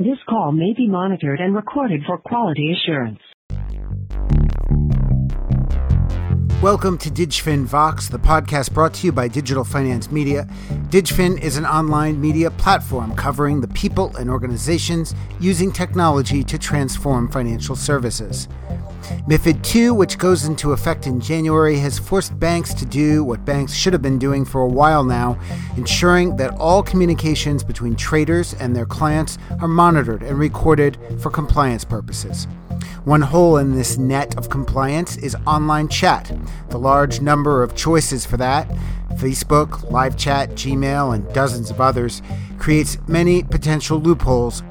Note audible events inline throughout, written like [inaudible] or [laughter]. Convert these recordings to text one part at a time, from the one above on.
This call may be monitored and recorded for quality assurance. Welcome to DigFin Vox, the podcast brought to you by Digital Finance Media. DigFin is an online media platform covering the people and organizations using technology to transform financial services. MIFID II, which goes into effect in January, has forced banks to do what banks should have been doing for a while now, ensuring that all communications between traders and their clients are monitored and recorded for compliance purposes. One hole in this net of compliance is online chat. The large number of choices for that Facebook, live chat, Gmail, and dozens of others creates many potential loopholes.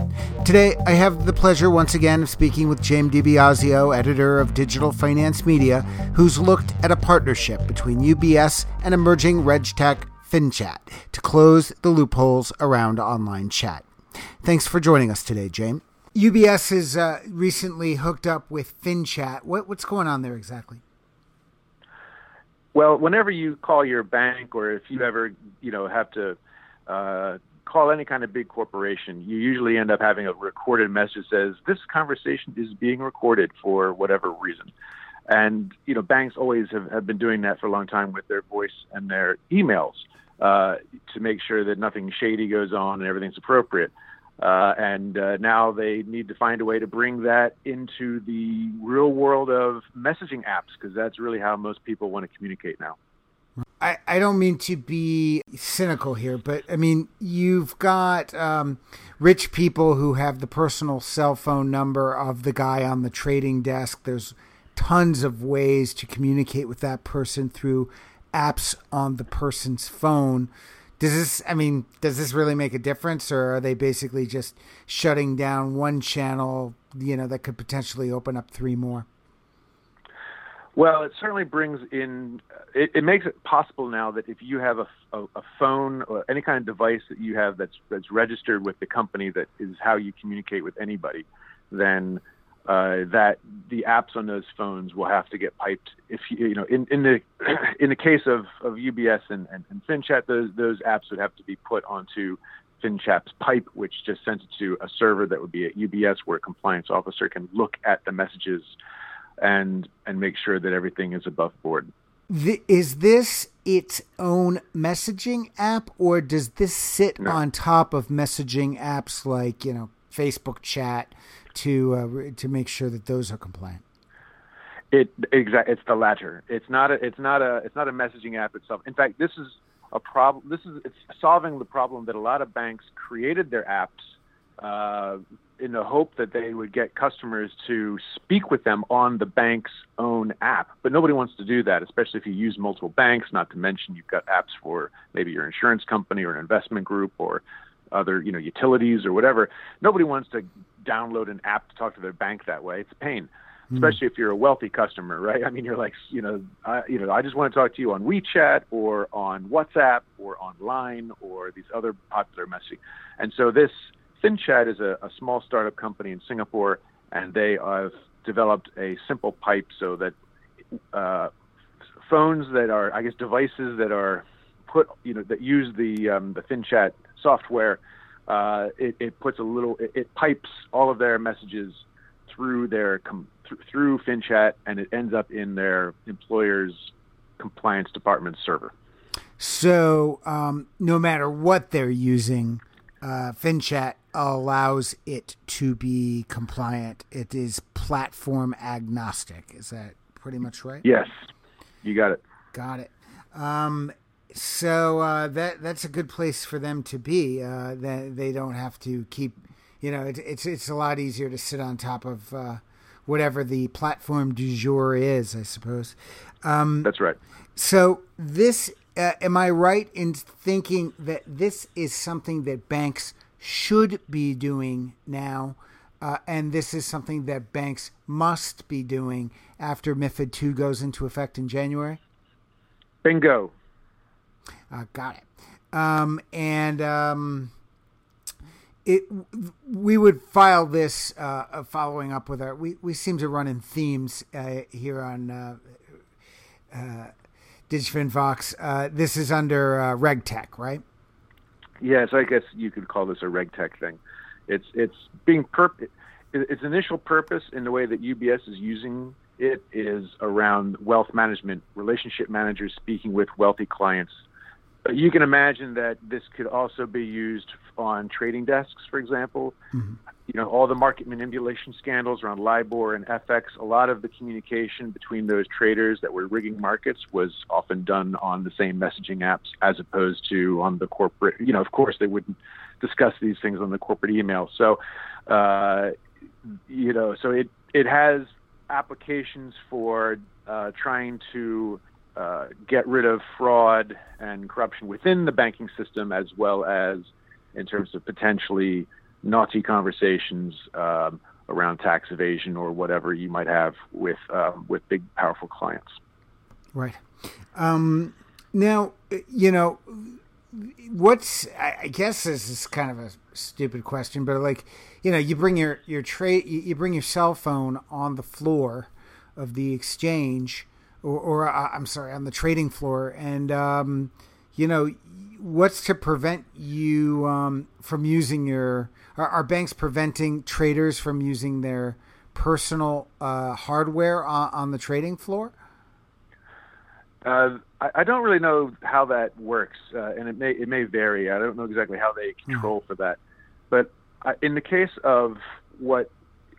Today, I have the pleasure once again of speaking with James DiBiasio, editor of Digital Finance Media, who's looked at a partnership between UBS and emerging RegTech FinChat to close the loopholes around online chat. Thanks for joining us today, James. UBS has uh, recently hooked up with FinChat. What, what's going on there exactly? Well, whenever you call your bank, or if you ever, you know, have to uh, call any kind of big corporation, you usually end up having a recorded message that says this conversation is being recorded for whatever reason. And you know, banks always have, have been doing that for a long time with their voice and their emails uh, to make sure that nothing shady goes on and everything's appropriate. Uh, and uh, now they need to find a way to bring that into the real world of messaging apps because that's really how most people want to communicate now. I, I don't mean to be cynical here, but I mean, you've got um, rich people who have the personal cell phone number of the guy on the trading desk. There's tons of ways to communicate with that person through apps on the person's phone. Does this, I mean, does this really make a difference, or are they basically just shutting down one channel, you know, that could potentially open up three more? Well, it certainly brings in, it, it makes it possible now that if you have a, a, a, phone or any kind of device that you have that's, that's registered with the company that is how you communicate with anybody, then uh, that the apps on those phones will have to get piped. If you, you know, in, in the [clears throat] in the case of, of UBS and, and, and FinChat, those those apps would have to be put onto FinChat's pipe, which just sends it to a server that would be at UBS, where a compliance officer can look at the messages and and make sure that everything is above board. The, is this its own messaging app, or does this sit no. on top of messaging apps like you know Facebook Chat? To uh, to make sure that those are compliant? It exactly. It's the latter. It's not a. It's not a. It's not a messaging app itself. In fact, this is a problem. This is it's solving the problem that a lot of banks created their apps uh, in the hope that they would get customers to speak with them on the bank's own app. But nobody wants to do that, especially if you use multiple banks. Not to mention you've got apps for maybe your insurance company or an investment group or other you know utilities or whatever. Nobody wants to download an app to talk to their bank that way. It's a pain, mm. especially if you're a wealthy customer, right? I mean, you're like, you know, I, you know, I just want to talk to you on WeChat or on WhatsApp or online or these other popular messaging. And so this FinChat is a, a small startup company in Singapore, and they have developed a simple pipe so that uh, phones that are, I guess, devices that are put, you know, that use the um, the FinChat software uh, it, it, puts a little, it, it, pipes all of their messages through their com- th- through FinChat, and it ends up in their employer's compliance department server. So, um, no matter what they're using, uh, FinChat allows it to be compliant. It is platform agnostic. Is that pretty much right? Yes, you got it. Got it. Um, so uh, that that's a good place for them to be. Uh, that they don't have to keep, you know, it, it's it's a lot easier to sit on top of uh, whatever the platform du jour is, I suppose. Um, that's right. So this, uh, am I right in thinking that this is something that banks should be doing now? Uh, and this is something that banks must be doing after MIFID II goes into effect in January? Bingo. Uh, got it. Um, and um, it we would file this uh, following up with our. We, we seem to run in themes uh, here on uh, uh, DigFin Vox. Uh, this is under uh, RegTech, right? Yes, I guess you could call this a RegTech thing. It's it's being perp- its initial purpose in the way that UBS is using it is around wealth management, relationship managers speaking with wealthy clients. You can imagine that this could also be used on trading desks, for example. Mm-hmm. You know, all the market manipulation scandals around LIBOR and FX, a lot of the communication between those traders that were rigging markets was often done on the same messaging apps as opposed to on the corporate. You know, of course, they wouldn't discuss these things on the corporate email. So, uh, you know, so it it has applications for uh, trying to uh, get rid of fraud and corruption within the banking system, as well as in terms of potentially naughty conversations um, around tax evasion or whatever you might have with um, with big powerful clients. Right. Um, now, you know, what's I guess this is kind of a stupid question, but like, you know, you bring your your trade, you bring your cell phone on the floor of the exchange, or, or uh, I'm sorry, on the trading floor, and um, you know, what's to prevent you um, from using your? Are, are, banks preventing traders from using their personal uh, hardware on, on the trading floor? Uh, I, I, don't really know how that works, uh, and it may it may vary. I don't know exactly how they hmm. control for that. But uh, in the case of what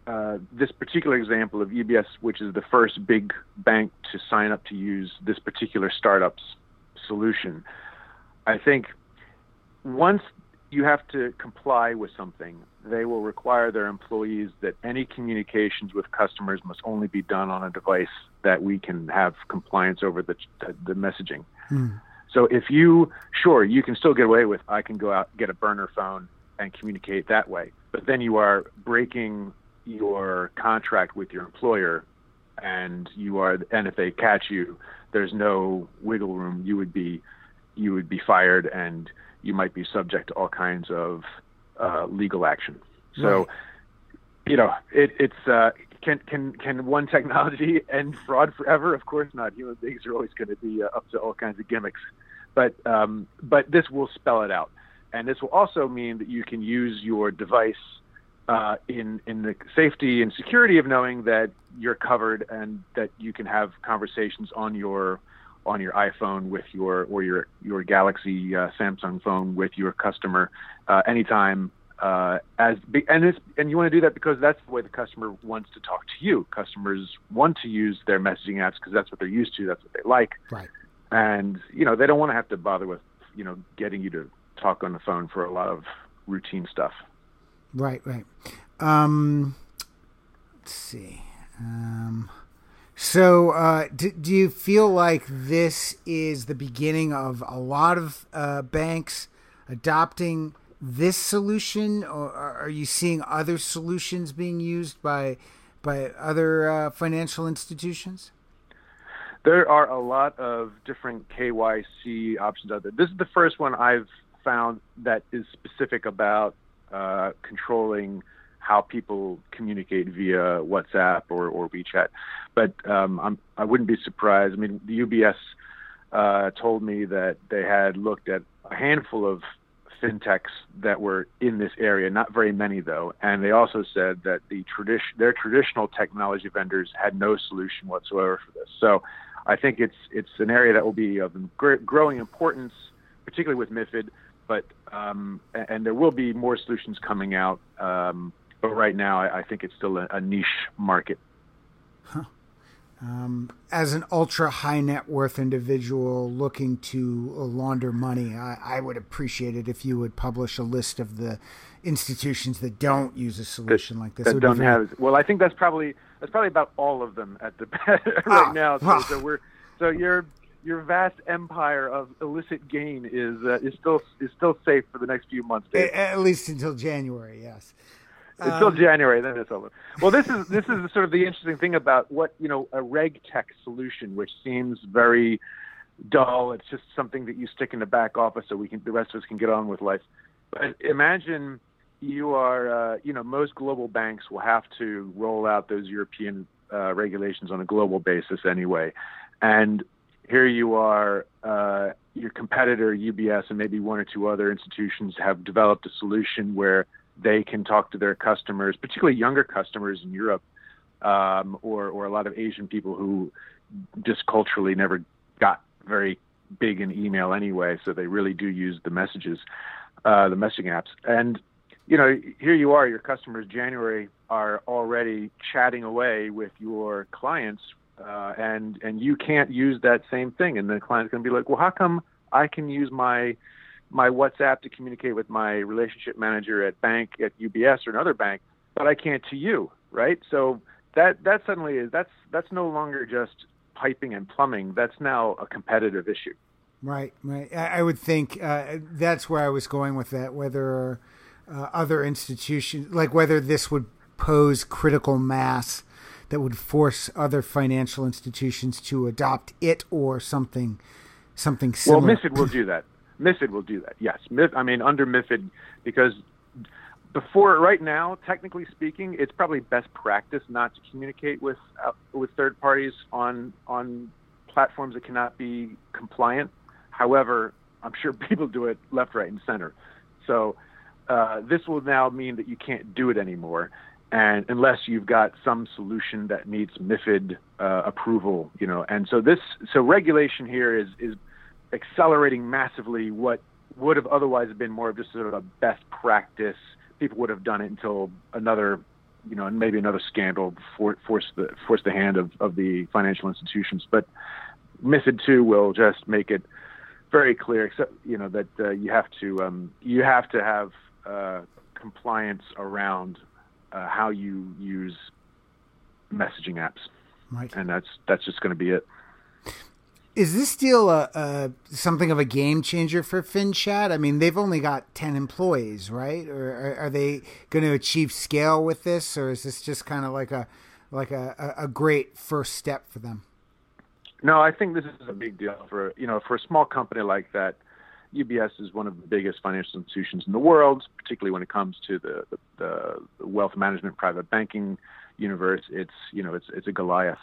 uh, this particular example of UBS, which is the first big bank to sign up to use this particular startup's solution, I think once you have to comply with something, they will require their employees that any communications with customers must only be done on a device that we can have compliance over the, the, the messaging. Mm. So if you, sure, you can still get away with, I can go out, get a burner phone and communicate that way. But then you are breaking your contract with your employer and you are and if they catch you there's no wiggle room. You would be you would be fired and you might be subject to all kinds of uh, legal action. So you know it, it's uh, can can can one technology [laughs] end fraud forever? Of course not. Human beings are always going to be uh, up to all kinds of gimmicks. But um, but this will spell it out. And this will also mean that you can use your device uh, in in the safety and security of knowing that you're covered and that you can have conversations on your on your iPhone with your or your your Galaxy uh, Samsung phone with your customer uh, anytime. Uh, as and it's, and you want to do that because that's the way the customer wants to talk to you. Customers want to use their messaging apps because that's what they're used to. That's what they like. Right. And you know they don't want to have to bother with you know getting you to talk on the phone for a lot of routine stuff. Right, right. Um, let's see. Um, so, uh, do, do, you feel like this is the beginning of a lot of uh, banks adopting this solution, or are you seeing other solutions being used by by other uh, financial institutions? There are a lot of different KYC options out there. This is the first one I've found that is specific about uh, controlling how people communicate via WhatsApp or, or WeChat. But um, I'm, I wouldn't be surprised. I mean, the UBS uh, told me that they had looked at a handful of fintechs that were in this area, not very many though, and they also said that the tradition, their traditional technology vendors had no solution whatsoever for this. So, I think it's it's an area that will be of growing importance, particularly with MiFID but um, and there will be more solutions coming out. Um, but right now, I, I, think it's still a, a niche market. Huh. Um, as an ultra high net worth individual looking to launder money, I, I, would appreciate it if you would publish a list of the institutions that don't use a solution that, like this. That don't very... have. Well, I think that's probably that's probably about all of them at the [laughs] right ah, now. So, so we're so you're your vast empire of illicit gain is uh, is still is still safe for the next few months. Dave. At least until January, yes. Until um, January, then it's over. Well, this is this is sort of the interesting thing about what you know a reg tech solution, which seems very dull. It's just something that you stick in the back office so we can the rest of us can get on with life. But imagine you are uh, you know most global banks will have to roll out those European uh, regulations on a global basis anyway, and here you are, uh, your competitor UBS and maybe one or two other institutions have developed a solution where they can talk to their customers, particularly younger customers in Europe, um, or or a lot of Asian people who just culturally never got very big in email anyway, so they really do use the messages, uh, the messaging apps. And you know, here you are, your customers January are already chatting away with your clients, uh, and and you can't use that same thing. And the client's going to be like, well, how come I can use my my WhatsApp to communicate with my relationship manager at bank at UBS or another bank, but I can't to you, right? So that that suddenly is that's that's no longer just piping and plumbing. That's now a competitive issue. Right, right. I, would think uh, that's where I was going with that. Whether uh, other institutions, like whether this would pose critical mass that would force other financial institutions to adopt it or something, something similar. Well, MIFID will do that. MIFID will do that. Yes, I mean under MIFID because before right now, technically speaking, it's probably best practice not to communicate with uh, with third parties on on platforms that cannot be compliant. However, I'm sure [laughs] people do it left, right, and center. So uh, this will now mean that you can't do it anymore, and unless you've got some solution that meets MIFID uh, approval, you know. And so this, so regulation here is is accelerating massively what would have otherwise been more of just sort of a best practice people would have done it until another, you know, and maybe another scandal for, force the force the hand of, of the financial institutions. But MiFID two will just make it very clear, except you know that uh, you have to um, you have to have uh, compliance around uh, how you use messaging apps, right? And that's that's just going to be it. Is this deal a, a, something of a game changer for FinChat? I mean, they've only got ten employees, right? Or are, are they going to achieve scale with this, or is this just kind of like a like a, a great first step for them? No, I think this is a big deal for you know for a small company like that. UBS is one of the biggest financial institutions in the world, particularly when it comes to the, the, the wealth management, private banking universe. It's you know it's it's a Goliath.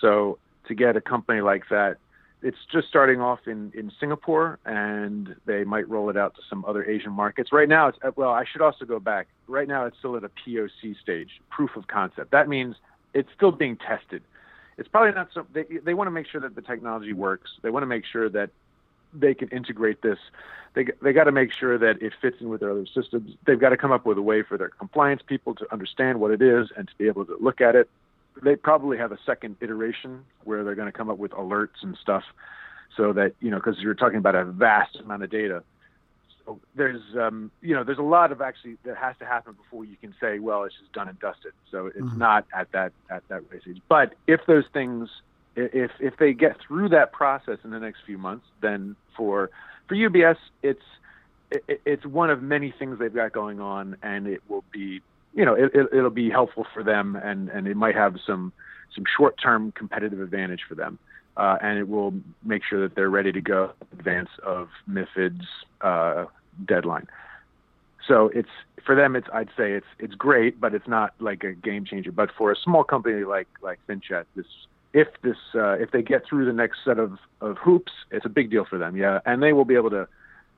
So to get a company like that it's just starting off in, in Singapore, and they might roll it out to some other Asian markets. Right now, it's uh, well. I should also go back. Right now, it's still at a POC stage, proof of concept. That means it's still being tested. It's probably not so. They they want to make sure that the technology works. They want to make sure that they can integrate this. They they got to make sure that it fits in with their other systems. They've got to come up with a way for their compliance people to understand what it is and to be able to look at it they probably have a second iteration where they're going to come up with alerts and stuff so that you know because you're talking about a vast amount of data so there's um, you know there's a lot of actually that has to happen before you can say well it's just done and dusted so it's mm-hmm. not at that at that stage but if those things if if they get through that process in the next few months then for for UBS it's it, it's one of many things they've got going on and it will be you know, it, it, will be helpful for them, and and it might have some some short term competitive advantage for them, uh, and it will make sure that they're ready to go in advance of MIFID's uh, deadline. So it's for them. It's I'd say it's it's great, but it's not like a game changer. But for a small company like like FinChat, this if this uh, if they get through the next set of, of hoops, it's a big deal for them. Yeah, and they will be able to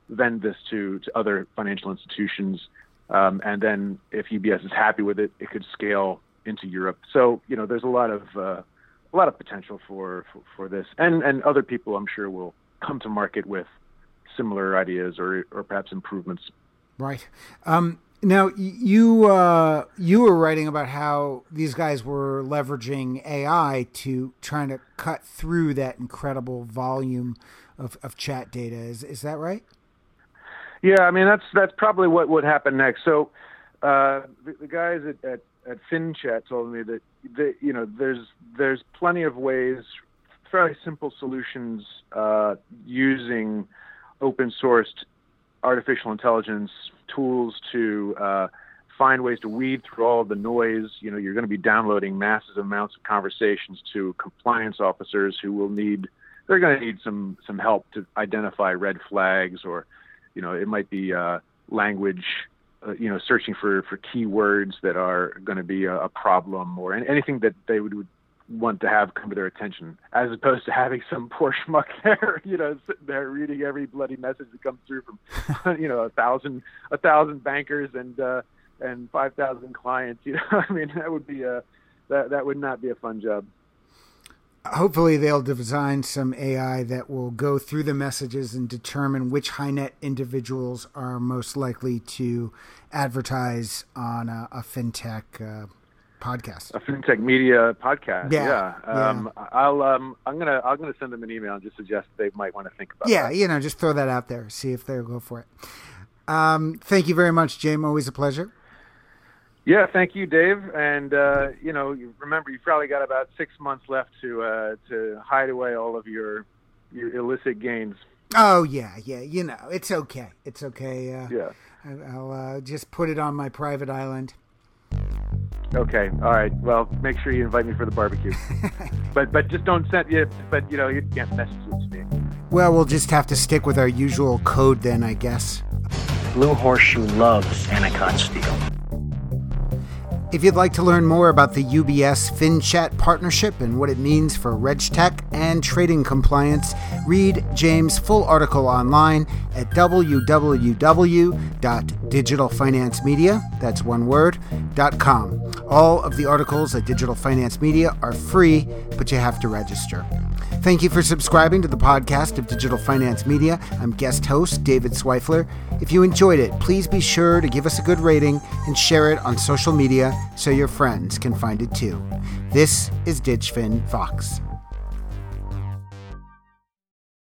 vend this to to other financial institutions um, and then if UBS is happy with it, it could scale into Europe. So you know, there's a lot of uh, a lot of potential for, for, for this, and and other people I'm sure will come to market with similar ideas or or perhaps improvements. Right. Um, now you uh, you were writing about how these guys were leveraging AI to trying to cut through that incredible volume of, of chat data. Is is that right? Yeah, I mean that's that's probably what would happen next. So uh, the, the guys at, at at FinChat told me that you know there's there's plenty of ways, fairly simple solutions uh, using open sourced artificial intelligence tools to uh, find ways to weed through all the noise. You know, you're going to be downloading massive amounts of conversations to compliance officers who will need they're going to need some some help to identify red flags or you know, it might be uh, language, uh, you know, searching for, for keywords that are going to be a, a, problem or anything that they would, would want to have come to their attention, as opposed to having some poor schmuck [laughs] there, you know, sitting there reading every bloody message that comes through from, [laughs] you know, a thousand, a thousand bankers and, uh, and 5,000 clients. You [laughs] know, I mean, that would be a that that would not be a fun job. Hopefully, they'll design some AI that will go through the messages and determine which high net individuals are most likely to advertise on a, a fintech uh, podcast. A fintech media podcast. Yeah, yeah. Um, I'll um, I'm gonna I'm gonna send them an email and just suggest they might want to think about. Yeah, that. you know, just throw that out there. See if they'll go for it. Um, thank you very much, James. Always a pleasure. Yeah, thank you, Dave. And uh, you know, remember you've probably got about six months left to uh, to hide away all of your your illicit gains. Oh yeah, yeah. You know, it's okay. It's okay. Uh, yeah. I'll uh, just put it on my private island. Okay. All right. Well, make sure you invite me for the barbecue. [laughs] but but just don't send you. But you know you can't message it to me. Well, we'll just have to stick with our usual code then, I guess. Blue Horseshoe loves Anacott Steel. If you'd like to learn more about the UBS FinChat partnership and what it means for RegTech and trading compliance, read James' full article online at www.digitalfinancemedia, that's one word, dot .com. All of the articles at Digital Finance Media are free, but you have to register. Thank you for subscribing to the podcast of Digital Finance Media. I'm guest host David Swifler. If you enjoyed it, please be sure to give us a good rating and share it on social media so your friends can find it too. This is DigFin Vox.